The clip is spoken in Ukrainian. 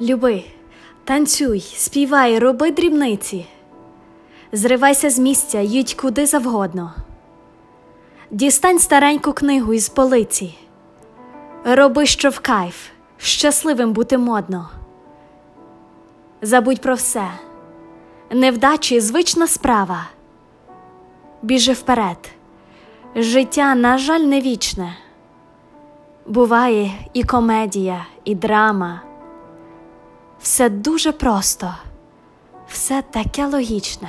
Люби, танцюй, співай, роби дрібниці. Зривайся з місця, їдь куди завгодно. Дістань стареньку книгу із полиці. Роби, що в кайф, щасливим бути модно. Забудь про все, невдачі звична справа. Біжи вперед, життя, на жаль, не вічне. Буває і комедія, і драма. Все дуже просто, все таке логічне.